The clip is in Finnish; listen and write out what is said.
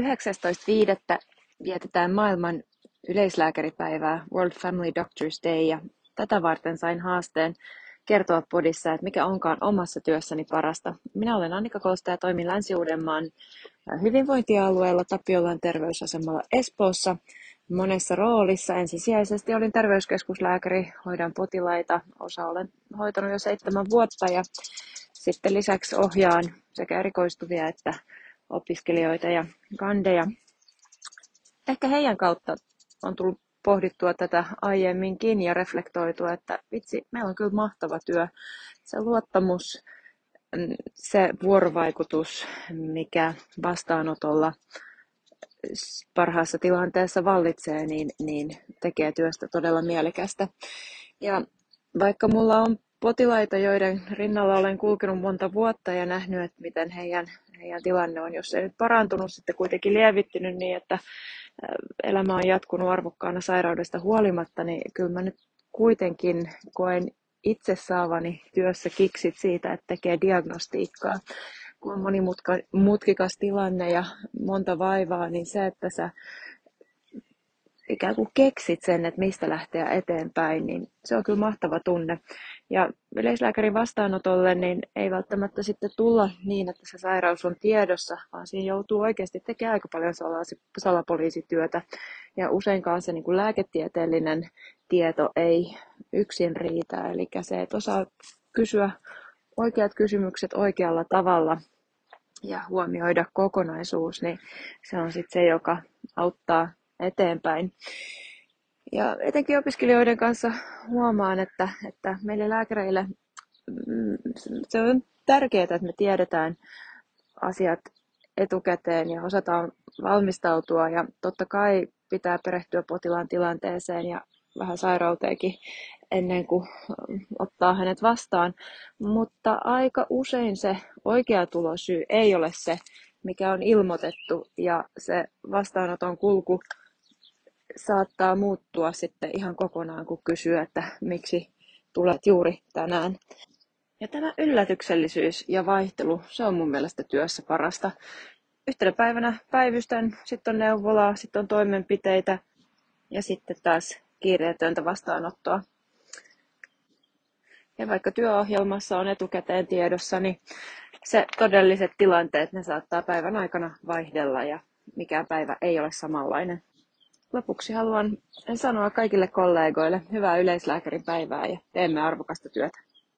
19.5. vietetään maailman yleislääkäripäivää World Family Doctors Day ja tätä varten sain haasteen kertoa podissa, että mikä onkaan omassa työssäni parasta. Minä olen Annika Kosta ja toimin Länsi-Uudenmaan hyvinvointialueella Tapiolan terveysasemalla Espoossa monessa roolissa. Ensisijaisesti olin terveyskeskuslääkäri, hoidan potilaita, osa olen hoitanut jo seitsemän vuotta ja sitten lisäksi ohjaan sekä erikoistuvia että opiskelijoita ja kandeja. Ehkä heidän kautta on tullut pohdittua tätä aiemminkin ja reflektoitua, että vitsi, meillä on kyllä mahtava työ. Se luottamus, se vuorovaikutus, mikä vastaanotolla parhaassa tilanteessa vallitsee, niin, niin tekee työstä todella mielekästä. Ja vaikka mulla on potilaita, joiden rinnalla olen kulkenut monta vuotta ja nähnyt, että miten heidän, heidän tilanne on, jos ei nyt parantunut, sitten kuitenkin lievittynyt niin, että elämä on jatkunut arvokkaana sairaudesta huolimatta, niin kyllä mä nyt kuitenkin koen itse saavani työssä kiksit siitä, että tekee diagnostiikkaa. Kun on monimutkikas tilanne ja monta vaivaa, niin se, että sä ikään kuin keksit sen, että mistä lähteä eteenpäin, niin se on kyllä mahtava tunne. Ja yleislääkärin vastaanotolle niin ei välttämättä sitten tulla niin, että se sairaus on tiedossa, vaan siinä joutuu oikeasti tekemään aika paljon salapoliisityötä. Ja useinkaan se niin kuin lääketieteellinen tieto ei yksin riitä. Eli se, että osaa kysyä oikeat kysymykset oikealla tavalla ja huomioida kokonaisuus, niin se on sitten se, joka auttaa eteenpäin. Ja etenkin opiskelijoiden kanssa huomaan, että, että meille lääkäreille mm, se on tärkeää, että me tiedetään asiat etukäteen ja osataan valmistautua ja totta kai pitää perehtyä potilaan tilanteeseen ja vähän sairauteenkin ennen kuin ottaa hänet vastaan. Mutta aika usein se oikea tulosyy ei ole se, mikä on ilmoitettu ja se vastaanoton kulku saattaa muuttua sitten ihan kokonaan, kun kysyy, että miksi tulet juuri tänään. Ja tämä yllätyksellisyys ja vaihtelu, se on mun mielestä työssä parasta. Yhtenä päivänä päivystän, sitten on neuvolaa, sitten on toimenpiteitä ja sitten taas kiireetöntä vastaanottoa. Ja vaikka työohjelmassa on etukäteen tiedossa, niin se todelliset tilanteet, ne saattaa päivän aikana vaihdella ja mikään päivä ei ole samanlainen. Lopuksi haluan sanoa kaikille kollegoille hyvää yleislääkärin päivää ja teemme arvokasta työtä.